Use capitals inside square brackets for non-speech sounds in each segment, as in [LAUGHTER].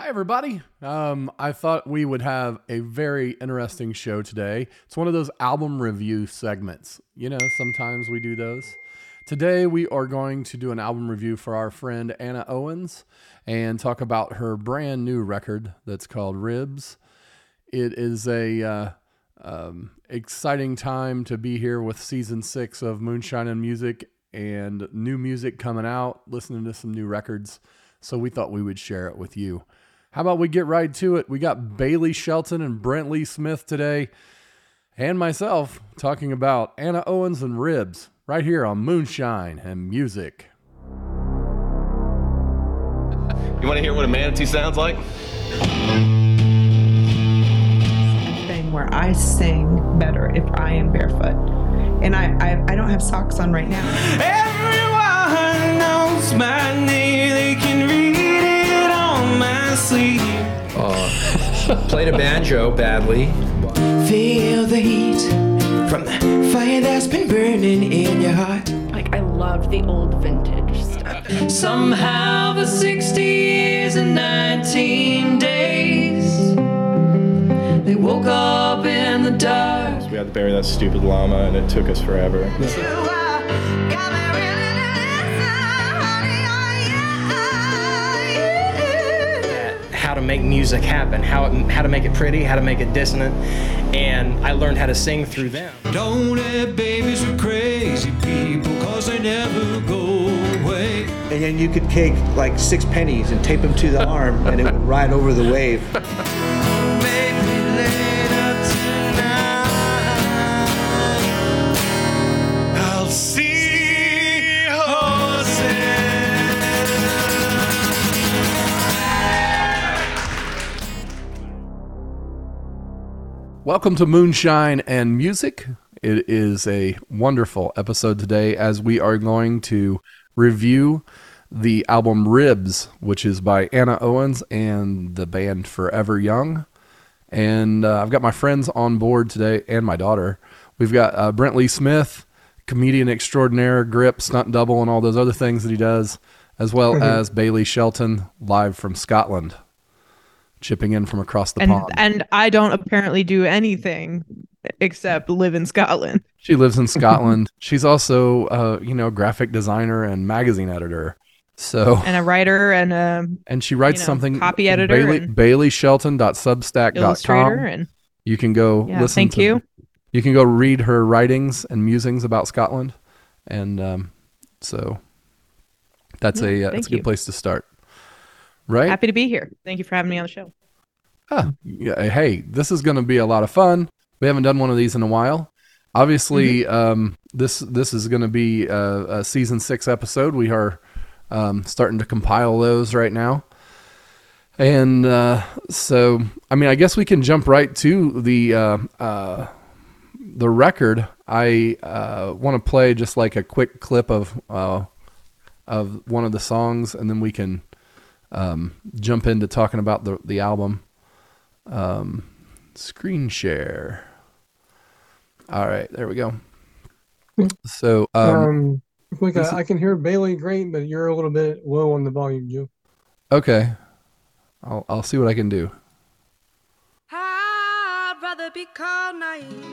Hi, everybody. Um, I thought we would have a very interesting show today. It's one of those album review segments. You know, sometimes we do those. Today, we are going to do an album review for our friend Anna Owens and talk about her brand new record that's called Ribs. It is a uh, um, exciting time to be here with season six of Moonshine and Music and new music coming out, listening to some new records. So we thought we would share it with you. How about we get right to it? We got Bailey Shelton and Brent Lee Smith today, and myself talking about Anna Owens and Ribs right here on Moonshine and Music. You want to hear what a manatee sounds like? thing where I sing better if I am barefoot. And I, I, I don't have socks on right now. Everyone Played a banjo badly. Feel the heat from the fire that's been burning in your heart. Like I love the old vintage stuff. Somehow the 60 years and 19 days, they woke up in the dark. We had to bury that stupid llama, and it took us forever. Make music happen, how it, how to make it pretty, how to make it dissonant, and I learned how to sing through them. Don't let babies with crazy people, cause they never go away. and then you could take like six pennies and tape them to the arm and it would ride over the wave [LAUGHS] Welcome to Moonshine and Music. It is a wonderful episode today as we are going to review the album Ribs, which is by Anna Owens and the band Forever Young. And uh, I've got my friends on board today and my daughter. We've got uh, Brent Lee Smith, comedian extraordinaire, grip, stunt double, and all those other things that he does, as well as Bailey Shelton, live from Scotland, chipping in from across the And pond. and I don't apparently do anything except live in Scotland. [LAUGHS] She lives in [LAUGHS] Scotland. She's also, uh, you know, graphic designer and magazine editor. So, And a writer and a and she writes you know, something. copy editor Bailey, and BaileyShelton.substack.com. and You can go Yeah, listen. thank to- you. You can go read her writings and musings about Scotland, and um, so that's Yeah, a uh, that's a good you. place to start. Right? happy to be here. Thank you for having me on the show. Ah, yeah, hey, this is going to be a lot of fun. We haven't done one of these in a while. Obviously, um, this this is going to be a, a season six episode. We are um, starting to compile those right now, and uh, so I mean, I guess we can jump right to the uh, uh, the record. I uh, want to play just like a quick clip of uh, of one of the songs, and then we can um, jump into talking about the the album um, screen share. All right, there we go. So, um, Um, we this I can hear Bailey great, but you're a little bit low on the volume, Joe. okay, I'll I'll see what I can do. I'd rather be called naive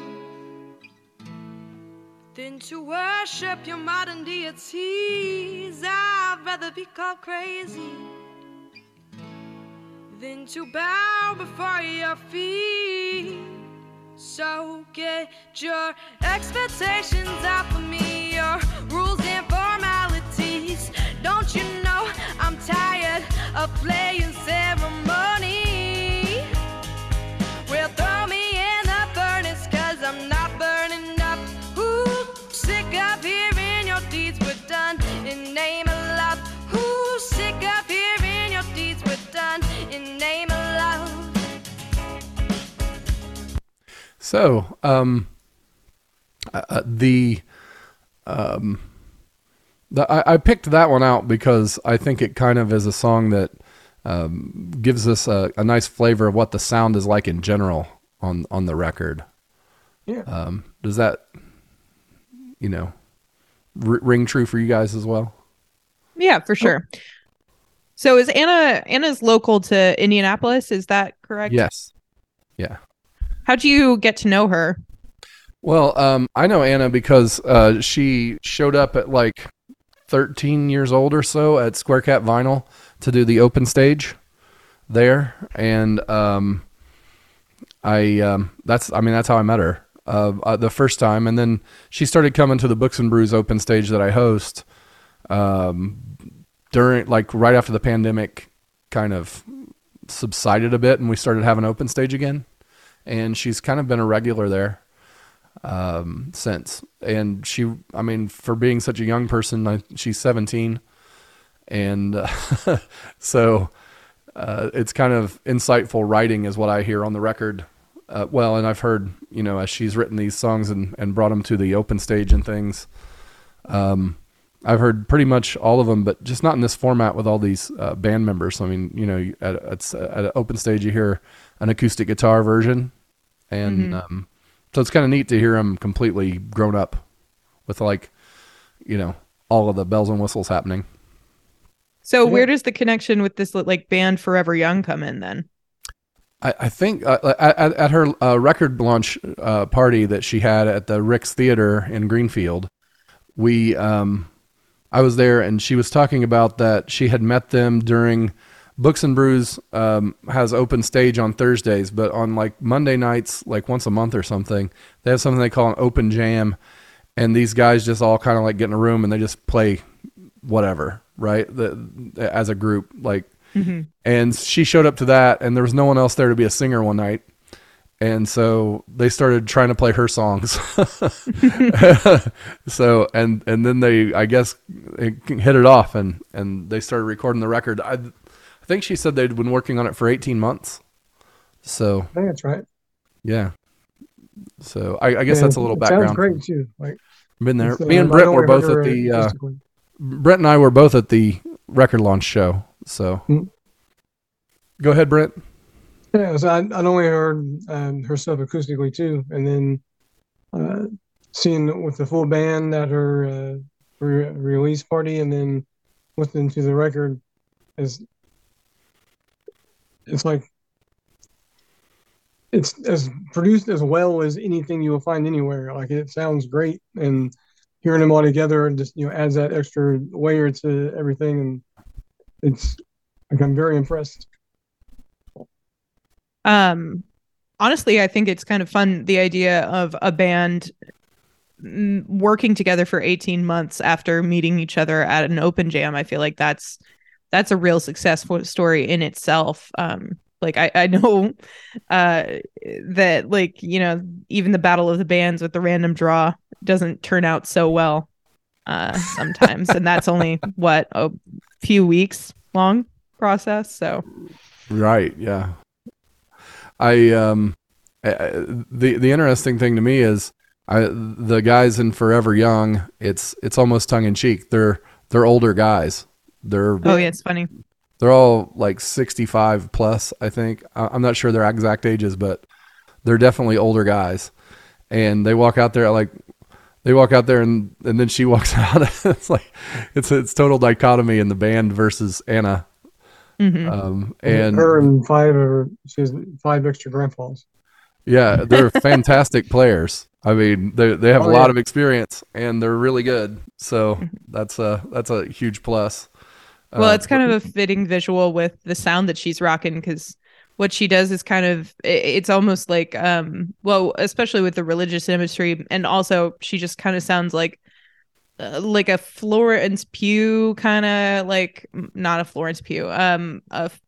than to worship your modern deities. I'd rather be called crazy than to bow before your feet. So get your expectations out for me, your rules and formalities. Don't you know I'm tired of playing So, um, uh, uh, the um, the I, I picked that one out because I think it kind of is a song that um, gives us a, a nice flavor of what the sound is like in general on on the record. Yeah. Um, does that, you know, r- ring true for you guys as well? Yeah, for sure. So is Anna Anna's local to Indianapolis? Is that correct? Yes. Yeah. How'd you get to know her? Well, um, I know Anna because uh, she showed up at like 13 years old or so at Square Cat Vinyl to do the open stage there, and um, I um, that's I mean that's how I met her uh, uh, the first time, and then she started coming to the Books and Brews open stage that I host um, during like right after the pandemic kind of subsided a bit, and we started having open stage again, and she's kind of been a regular there um, since. And she, I mean, for being such a young person, I, she's 17. And uh, [LAUGHS] so uh, it's kind of insightful writing, is what I hear on the record. Uh, well, and I've heard, you know, as she's written these songs and, and brought them to the open stage and things. Um, I've heard pretty much all of them, but just not in this format with all these uh, band members. I mean, you know, at, at, at an open stage, you hear an acoustic guitar version, and Mhm. um, so it's kind of neat to hear them completely grown up with like, you know, all of the bells and whistles happening. So where does the connection with this like band Forever Young come in then? I, I think uh, at, at at her uh, record launch uh, party that she had at the Rick's Theater in Greenfield, we um, I was there and she was talking about that she had met them during Books and Brews um, has open stage on Thursdays, but on like Monday nights, like once a month or something, they have something they call an open jam, and these guys just all kind of like get in a room and they just play whatever, right? The, as a group, like Mhm. and she showed up to that and there was no one else there to be a singer one night and so they started trying to play her songs [LAUGHS] so and and then they i guess it hit it off and and they started recording the record I think she said they'd been working on it for 18 months. So I think that's right. yeah. So i, I guess And that's a little it background. Sounds great too. Like been there. it's, uh, me and I brett were both at the uh, brett and i were both at the record launch show so. Go ahead brett. Yeah, so I, I'd only heard um, her stuff acoustically too, and then uh, seeing with the full band at her uh, re- release party, and then listening to the record is it's like it's as produced as well as anything you will find anywhere. Like it sounds great, and hearing them all together and just you know adds that extra layer to everything, and it's like I'm very impressed. Um, honestly, I think it's kind of fun the idea of a band mm, working together for 18 months after meeting each other at an open jam. I feel like that's that's a real successful story in itself. Um, like I, I know uh that like you know even the battle of the bands with the random draw doesn't turn out so well uh sometimes and that's only [LAUGHS] what a few weeks long process so Right. Yeah. I um, I- I- the the interesting thing to me is I the guys in Forever Young. It's it's almost tongue in cheek. They're they're older guys. They're oh yeah it's funny they're all like sixty five plus. I think I- I'm not sure their exact ages, but they're definitely older guys. And they walk out there like they walk out there and and then she [LAUGHS] walks out. it's like it's it's total dichotomy in the band versus Anna. Mhm. Um, and her and five or she has five extra grandpas. Yeah, they're [LAUGHS] fantastic players. I mean, they they have Oh, a lot yeah. of experience and they're really good. So that's a that's a huge plus. Well, Uh, it's kind of a fitting visual with the sound that she's rocking because what she does is kind of it's almost like um well especially with the religious imagery and also she just kind of sounds like uh, like a Florence Pugh kind of like not a Florence Pugh um a F-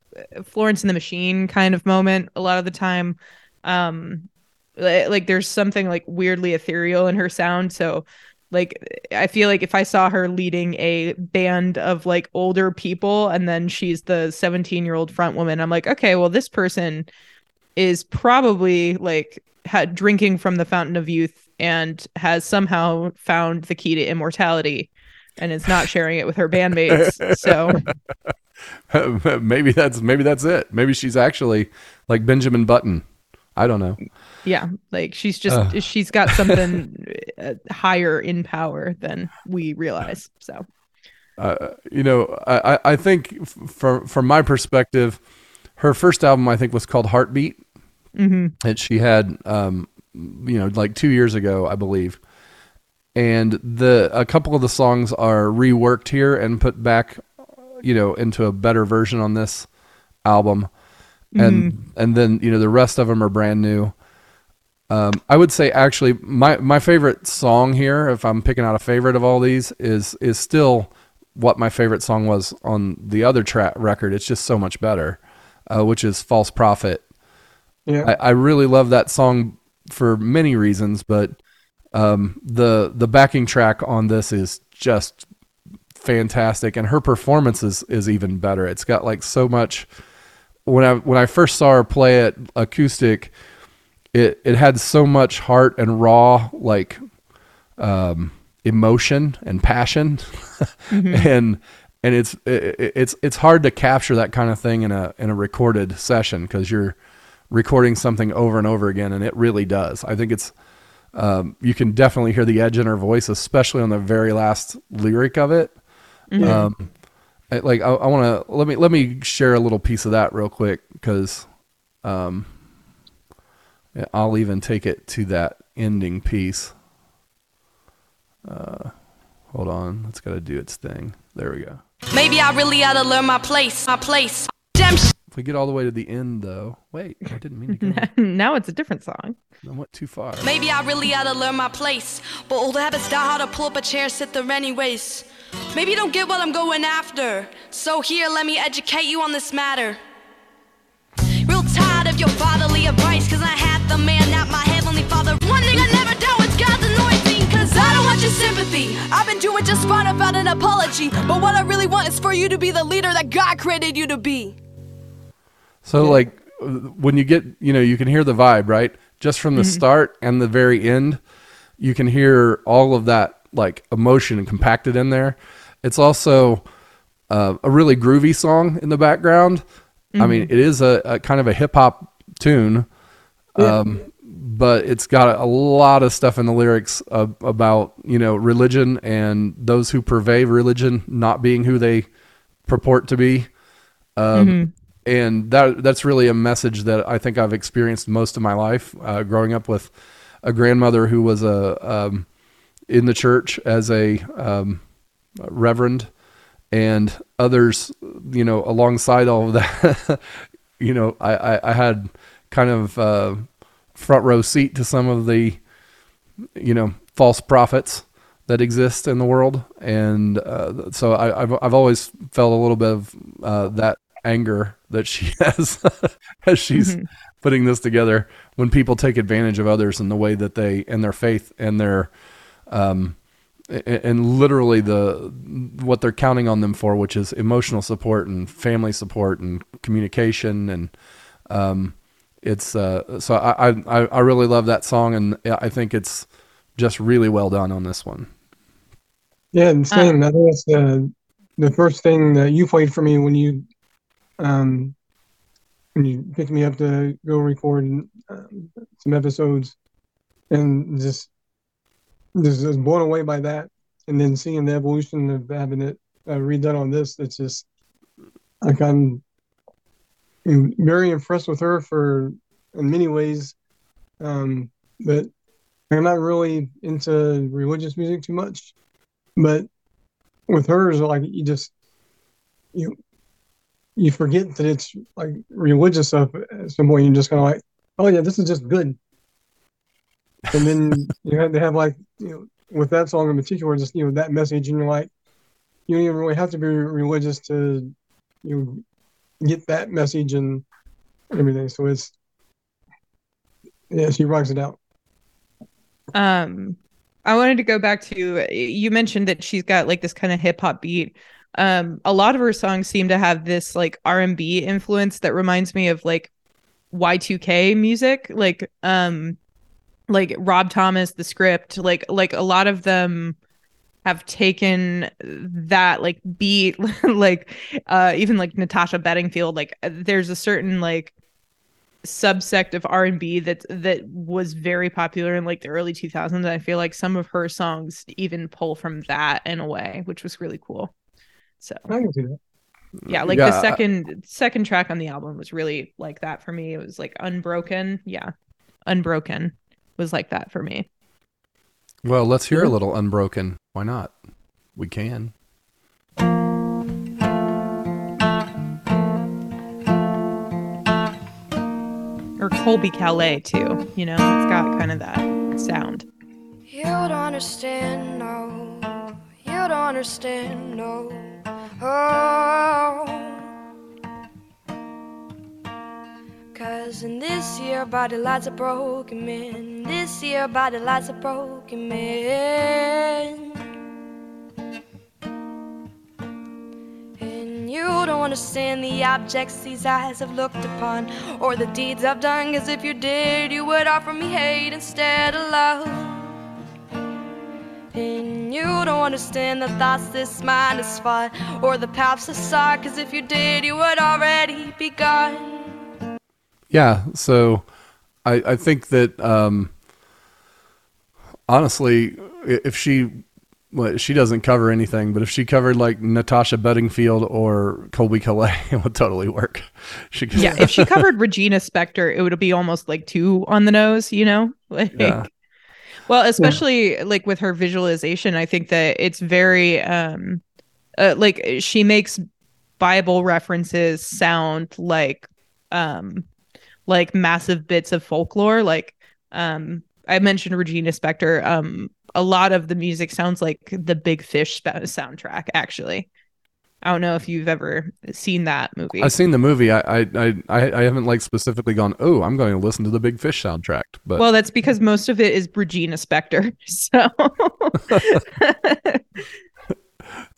Florence and the Machine kind of moment a lot of the time. Um li- like there's something like weirdly ethereal in her sound so like I feel like if I saw her leading a band of like older people and then she's the 17 year old front woman, I'm like, okay, well, this person is probably like had drinking from the fountain of youth and has somehow found the key to immortality and is not sharing it with her bandmates. So [LAUGHS] maybe that's maybe that's it. Maybe she's actually like Benjamin Button. I don't know. yeah, like she's just Ugh. she's got something [LAUGHS] uh, higher in power than we realize. So uh, you know, I, I- think from from my perspective, her first album I think was called Heartbeat, Mhm. that she had, um, you know, like two years ago, I believe. And the a couple of the songs are reworked here and put back, you know, into a better version on this album, and and then you know the rest of them are brand new. Um, I would say actually my my favorite song here, if I'm picking out a favorite of all these, is is still what my favorite song was on the other track record. It's just so much better, uh, which is "False Prophet." Yeah. I, I really love that song for many reasons, but um, the the backing track on this is just fantastic, and her performance is is even better. It's got like so much. When I when I first saw her play it acoustic, it it had so much heart and raw like um, emotion and passion, [LAUGHS] and and it's it, it's it's hard to capture that kind of thing in a in a recorded session because you're recording something over and over again, and it really does. I think it's um, you can definitely hear the edge in her voice, especially on the very last lyric of it. Um, I- like I, I want to let me let me share a little piece of that real quick because um, I'll even take it to that ending piece. Uh, hold on, it's got to do its thing. There we go. Maybe I really ought to learn my place, my place. Damn sh- If we get all the way to the end, though, wait, I didn't mean to go. [LAUGHS] now it's a different song. I went too far. Maybe I really ought to learn my place. But old habits die hard to pull up a chair, sit there anyways. Maybe you don't get what I'm going after. So here, let me educate you on this matter. Real tired of your fatherly advice, cause I had the man, not my heavenly father. One thing I never doubt is God's anointing, cause I don't want your sympathy. I've been doing just fine without an apology. But what I really want is for you to be the leader that God created you to be. So like uh, when you get, you know, you can hear the vibe, right? Just from the start and the very end, you can hear all of that like emotion compacted in there. It's also uh, a really groovy song in the background. I mean, it is a, a kind of a hip hop tune, um, but it's got a, lot of stuff in the lyrics uh, about you know religion and those who purvey religion not being who they purport to be. Um, And that that's really a message that I think I've experienced most of my life, uh, growing up with a grandmother who was a um, in the church as a um, reverend, and others, you know, alongside all of that, [LAUGHS] you know, I, I, I had kind of uh, front row seat to some of the, you know, false prophets that exist in the world, and uh, so I, I've I've always felt a little bit of uh, that anger that she [LAUGHS] has as she's putting this together when people take advantage of others in the way that they and their faith and their um and literally the what they're counting on them for which is emotional support and family support and communication and um it's uh so I I I really love that song and I think it's just really well done on this one. Yeah, and same. I think that's the the first thing that you played for me when you um when you picked me up to go record um, some episodes, and just just, just blown away by that, and then seeing the evolution of having it uh, redone on this. It's just like I'm, very impressed with her for in many ways, um, but I'm not really into religious music too much. But with hers like you just you you forget that it's like religious stuff at some point. You're just kind of like oh yeah this is just good and then you have to have like you know with that song in particular just you know that message and you're like you don't even really have to be religious to you know get that message and everything. So it's yeah she rocks it out. Um, I wanted to go back to you mentioned that she's got like this kind of hip hop beat. Um, a lot of her songs seem to have this like R and B influence that reminds me of like Y2K music, like um, like Rob Thomas, the script, like like a lot of them have taken that like beat, [LAUGHS] like uh, even like Natasha Bedingfield, like there's a certain like subsect of R&B that that was very popular in like the early 2000s. I feel like some of her songs even pull from that in a way, which was really cool. So I can see that. yeah, like Yeah, the second second track on the album was really like that for me. It was like Unbroken. Yeah. Unbroken was like that for me. Well, let's hear a mm-hmm. little Unbroken. Why not? We can. Or Colbie Caillat too. You know, it's got kind of that sound. You don't understand, no. You don't understand, no. Oh. Cause in this year, body lots of broken men. This year, body lots of broken men. And you don't understand the objects these eyes have looked upon, or the deeds I've done. Cause if you did, you would offer me hate instead of love. And you don't understand the thoughts this mind has fought, or the paths sought. Cause if you did, you would already be gone. Yeah, so I I think that um honestly if she well, she doesn't cover anything, but if she covered like Natasha Bedingfield or Colbie Caillat, [LAUGHS] it would totally work. [LAUGHS] She could, Yeah, if she covered Regina Spektor, it would be almost like two on the nose, you know? [LAUGHS] Like Yeah. Well, especially like with her visualization, I think that it's very um uh, like she makes Bible references sound like um like massive bits of folklore like um I mentioned Regina Spektor um a lot of the music sounds like the Big Fish sp- soundtrack actually. I don't know if you've ever seen that movie. I've seen the movie. I, I I I I haven't like specifically gone. Oh, I'm going to listen to the Big Fish soundtrack. But well, that's because most of it is Regina Spektor. [LAUGHS] So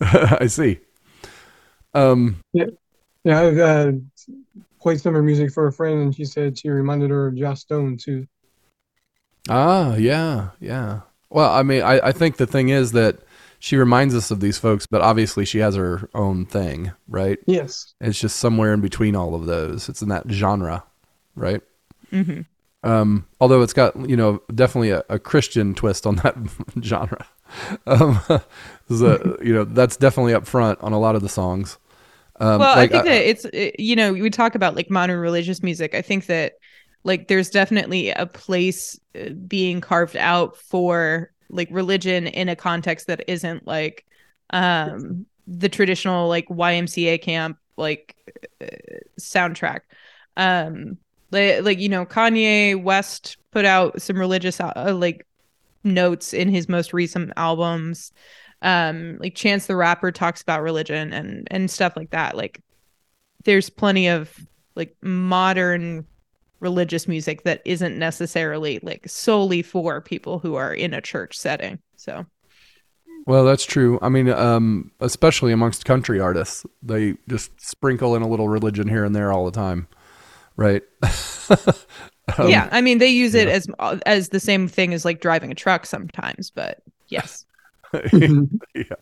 [LAUGHS] I see. Um, Yeah, yeah. I've uh, played some of her music for a friend, and she said she reminded her of Joss Stone too. Ah, yeah, yeah. Well, I mean, I, I think the thing is that she reminds us of these folks, but obviously she has her own thing, right? Yes. It's just somewhere in between all of those. It's in that genre, right? Mhm. Um, although it's got you know definitely a, a Christian twist on [LAUGHS] that genre. Um, [LAUGHS] the, [LAUGHS] you know that's definitely up front on a lot of the songs. Um, well, like, I think that it's it- you know we talk about like modern religious music. I think that like there's definitely a place uh, being carved out for like religion in a context that isn't like um the traditional like YMCA camp like uh, soundtrack. Um like, like you know Kanye West put out some religious uh, like notes in his most recent albums um like chance the rapper talks about religion and and stuff like that like there's plenty of like modern religious music that isn't necessarily like solely for people who are in a church setting so Well, that's true. I mean, um, especially amongst country artists, they just sprinkle in a little religion here and there all the time, right? [LAUGHS] Um, yeah i mean they use it as as the same thing as like driving a truck sometimes but yes [LAUGHS] yeah.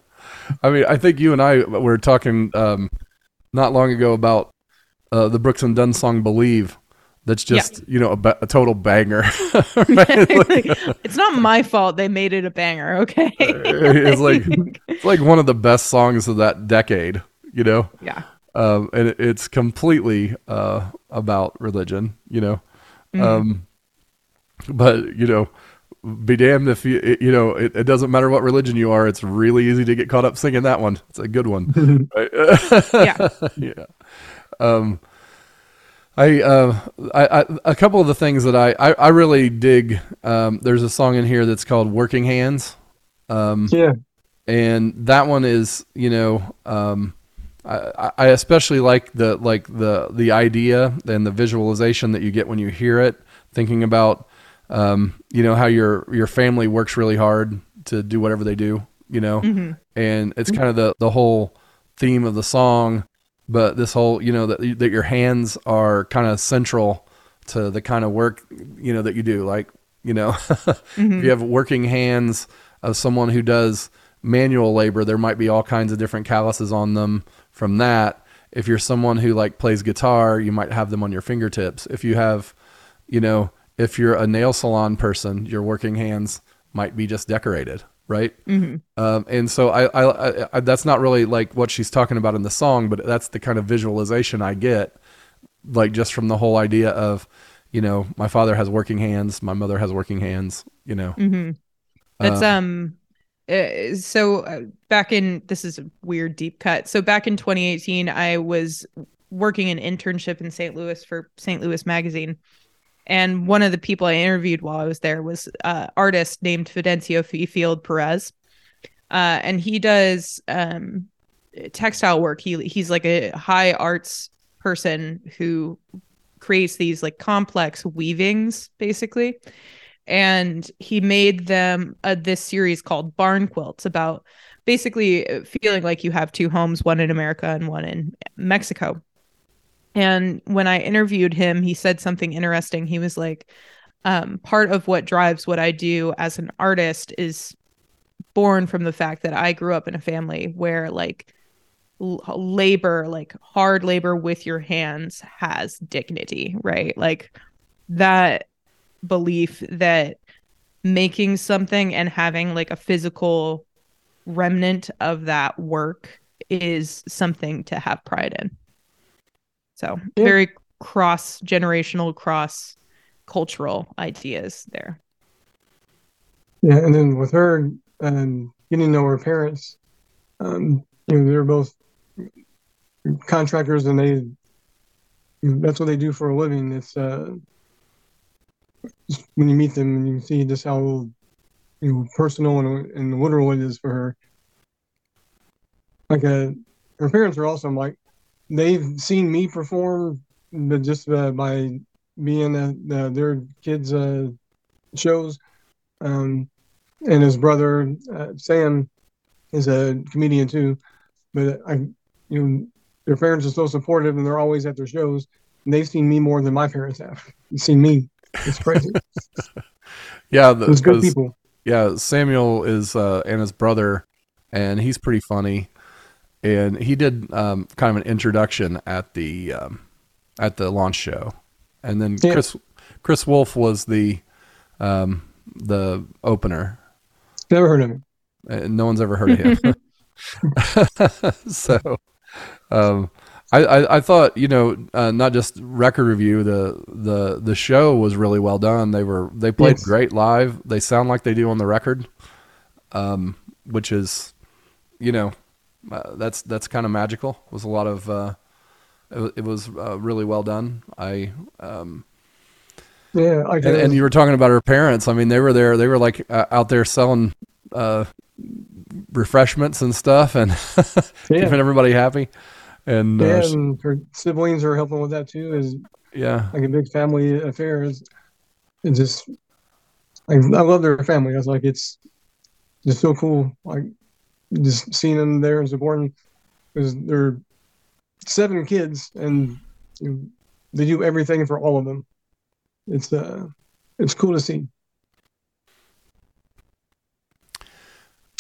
I mean, I think you and I were talking um, not long ago about uh, the Brooks and Dunn song "Believe." That's Yeah. just you know a, ba- a total banger. right? [LAUGHS] [LAUGHS] Like, it's not my fault they made it a banger okay [LAUGHS] it's like it's like one of the best songs of that decade. You know. Yeah. Um, and it, it's completely uh, about religion. You know. Mhm. Um, but you know, be damned if you it- you know it, it doesn't matter what religion you are. It's really easy to get caught up singing that one. It's a good one. right? Yeah. yeah. Um, I, uh, I, I, a couple of the things that I, I, I really dig. Um, there's a song in here that's called "Working Hands." Um, Yeah. and that one is, you know, um, I, I especially like the like the the idea and the visualization that you get when you hear it. Thinking about, um, you know, how your your family works really hard to do whatever they do, you know, Mhm. and it's kind of the the whole theme of the song but this whole you know that that your hands are kind of central to the kind of work you know that you do. Like you know Mhm. [LAUGHS] if you have working hands of someone who does manual labor there might be all kinds of different calluses on them from that. If you're someone who like plays guitar you might have them on your fingertips. If you have you know if you're a nail salon person your working hands might be just decorated right? Mhm. Um, and so I, I, I, that's not really like what she's talking about in the song, but that's the kind of visualization I get, like just from the whole idea of, you know, my father has working hands, my mother has working hands, you know. hmm That's Uh, um. uh, So uh, back in this is a weird deep cut. So back in 2018, I was working an internship in St. Louis for St. Louis Magazine, and one of the people I interviewed while I was there was uh, artist named Fidencio Fifield-Perez, uh, and he does um textile work. He he's like a high arts person who creates these like complex weavings, basically. And he made them uh, this series called barn quilts about basically uh, feeling like you have two homes one in america and one in mexico and when i interviewed him he said something interesting he was like um, part of what drives what i do as an artist is born from the fact that i grew up in a family where like l- labor like hard labor with your hands has dignity right like that belief that making something and having like a physical remnant of that work is something to have pride in. So, Yeah. very cross generational, cross cultural ideas there. Yeah, and then with her um, getting to know her parents, um, you know, they're both contractors, and they that's what they do for a living. It's uh, when you meet them and you see just how you know personal and, and literal it is for her. Like uh, her parents are also Like they've seen me perform, but just uh, by being at uh, their kids' uh, shows. Um, and his brother uh, Sam is a comedian too. But I, you know, their parents are so supportive, and they're always at their shows. And they've seen me more than my parents have. You've seen me. It's crazy. [LAUGHS] Yeah, the, Those good people. Yeah, Samuel is uh, and his brother, and he's pretty funny. And he did um, kind of an introduction at the um, at the launch show, and then Yeah. Chris Chris Wolf was the um, the opener. Never heard of him. And no one's ever heard of him. [LAUGHS] [LAUGHS] so, um, I, I, I thought you know uh, not just record review the the the show was really well done. They were they played Yes. great live. They sound like they do on the record, um, which is you know uh, that's that's kind of magical. It was a lot of uh, it, it was uh, really well done. I um, Yeah, like and, and you were talking about her parents. I mean, they were there. They were like uh, out there selling uh, refreshments and stuff, and [LAUGHS] Yeah. keeping everybody happy. And yeah, and her siblings are helping with that too. Is yeah, like a big family affair. It's, it's just like I love their family. I was like, it's just so cool. Like just seeing them there and supporting because they're seven kids and they do everything for all of them. It's uh, it's cool to see.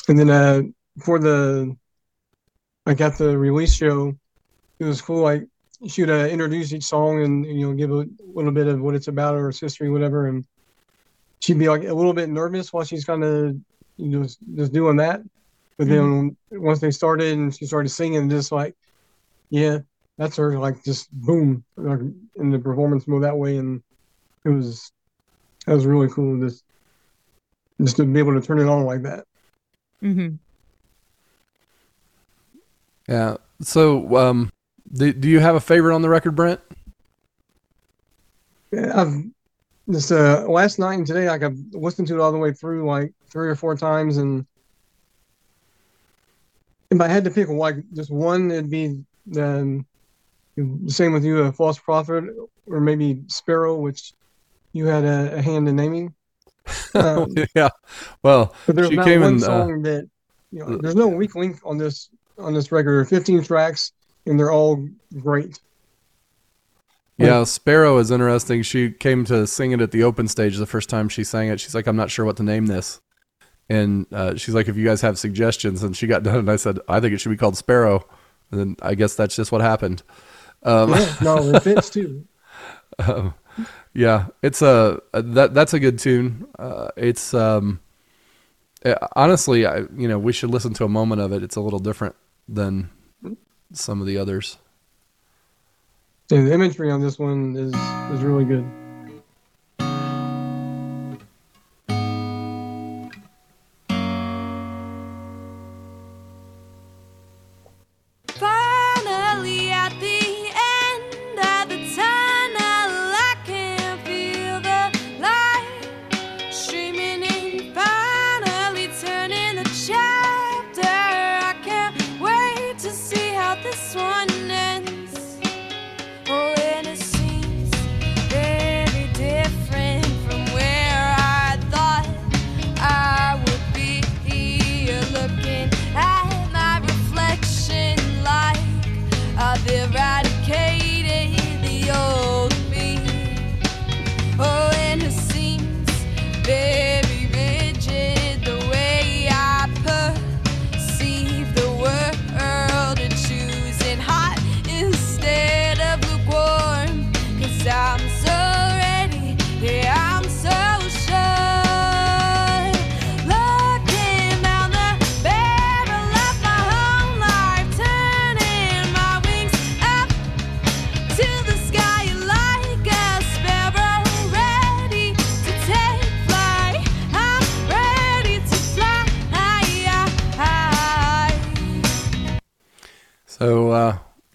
And then uh, for the I got the release show, it was cool. I she would uh, introduce each song and you know give a little bit of what it's about or its history, whatever. And she'd be like a little bit nervous while she's kind of you know just doing that. But then once they started and she started singing, just like yeah, that's her. Like just boom, like in the performance mode that way, and it was that was really cool. Just just to be able to turn it on like that. Mm-hmm. yeah. So, um, do, do you have a favorite on the record, Brent? Yeah, I've this uh last night and today, like I've listened to it all the way through like three or four times, and if I had to pick like just one, it'd be um, the same with you, a false prophet, or maybe Sparrow, which you had a, a hand in naming. [LAUGHS] Um, yeah. Well, but there's she not came one in. Uh, that you know. There's no weak link on this on this record. 15 tracks, and they're all great. yeah, Sparrow is interesting. She came to sing it at the open stage the first time she sang it. She's like, I'm not sure what to name this. And uh, she's like, if you guys have suggestions, and she got done, and I said, I think it should be called Sparrow. And then I guess that's just what happened. Um, Yeah, no, it [LAUGHS] fits too. um, yeah, it's a, that that's a good tune. Uh, it's um, uh, honestly, I, you know, we should listen to a moment of it. It's a little different than some of the others. The imagery on this one is is really good.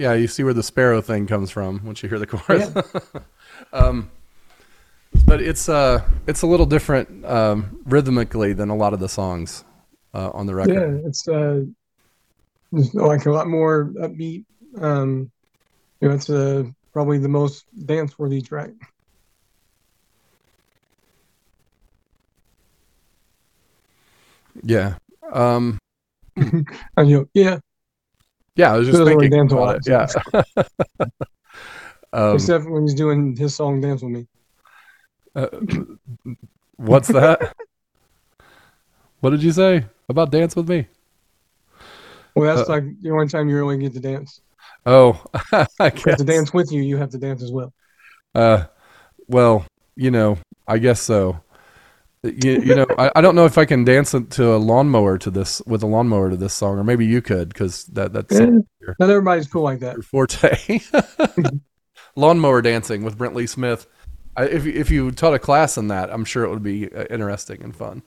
Yeah, you see where the sparrow thing comes from once you hear the chorus. [LAUGHS] um, but it's uh, it's a little different um, rhythmically than a lot of the songs uh, on the record. Yeah, it's uh, like a lot more upbeat. Um, you know, it's uh, probably the most dance worthy track. Yeah. Um, [LAUGHS] And you, yeah, yeah, I was just thinking dance about it. Yeah. [LAUGHS] [LAUGHS] um, except when he's doing his song "Dance with Me." uh, what's that? [LAUGHS] what did you say about dance with me? Well, that's Uh, like the only time you really get to dance. Oh, I guess. to dance with you, you have to dance as well. Uh, well, you know, I guess so. You, you know, I, I don't know if I can dance to a lawnmower to this with a lawnmower to this song, or maybe you could because that that's Yeah, not everybody's cool like that. your forte. [LAUGHS] lawnmower dancing with Brent Lee Smith. I, if you- if you taught a class in that, I'm sure it would be uh, interesting and fun.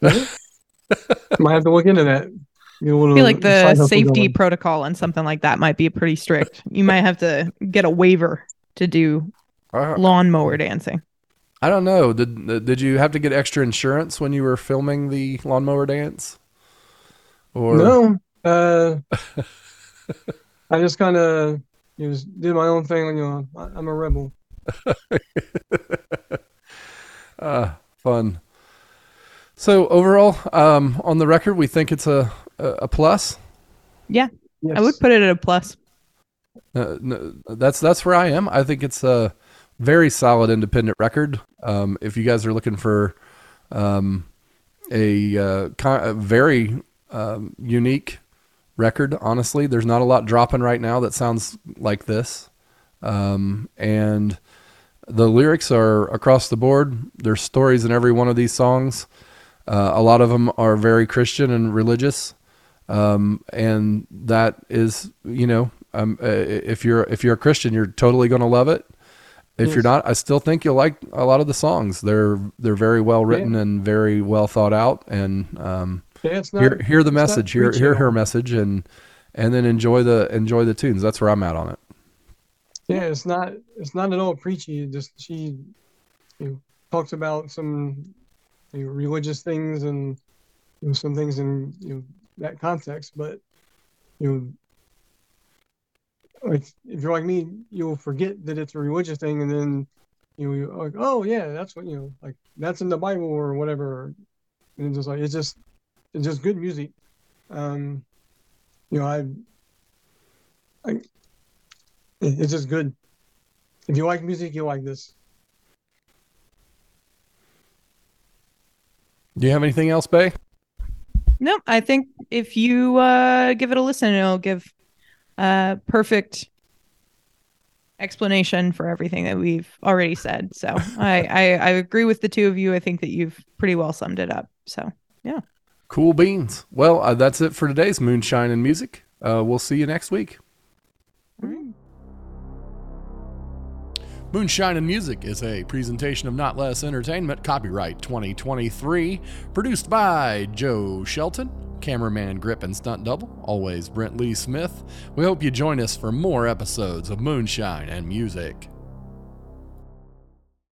[LAUGHS] Might have to look into that. Get a I little feel like the safety going. protocol and something like that might be pretty strict. You might have to get a waiver to do Uh, lawnmower dancing. I don't know. Did did you have to get extra insurance when you were filming the lawnmower dance? Or No, uh, [LAUGHS] I just kind of you know, did my own thing. You know, I, I'm a rebel. uh, [LAUGHS] fun. So overall, um, on the record, we think it's a a, a plus. Yeah, Yes. I would put it at a plus. Uh, n- that's that's where I am. I think it's a very solid independent record. Um, if you guys are looking for um, a, uh, a very um, unique record, honestly, there's not a lot dropping right now that sounds like this. Um, and the lyrics are across the board. There's stories in every one of these songs. Uh, a lot of them are very Christian and religious um, and that is you know um, uh, if you're if you're a Christian, you're totally going to love it. If you're not, I still think you'll like a lot of the songs. They're they're very well written and very well thought out. And um, Yeah, not. hear hear the message, hear hear her message, and and then enjoy the enjoy the tunes. That's where I'm at on it. Yeah, it's not. It's not at all preachy. Just she, you know, talks about some you know, religious things and you know, some things in you know that context. But you know, if you're like me, you'll forget that it's a religious thing, and then you know, you're like, oh yeah, that's what you know, like that's in the Bible or whatever. And it's just like it's just it's just good music. Um, you know, I, I, it's just good. If you like music, you like this. Do you have anything else, Bay? No, I think if you uh, give it a listen, it'll give a perfect explanation for everything that we've already said. So [LAUGHS] I, I I agree with the two of you. I think that you've pretty well summed it up. So Yeah. Cool beans. Well, uh, that's it for today's Moonshine and Music. Uh, we'll see you next week. Moonshine and Music is a presentation of Notlehs Entertainment, copyright 2023, produced by Joe Shelton, cameraman Grip and Stunt Double, always Brent Lee Smith. We hope you join us for more episodes of Moonshine and Music.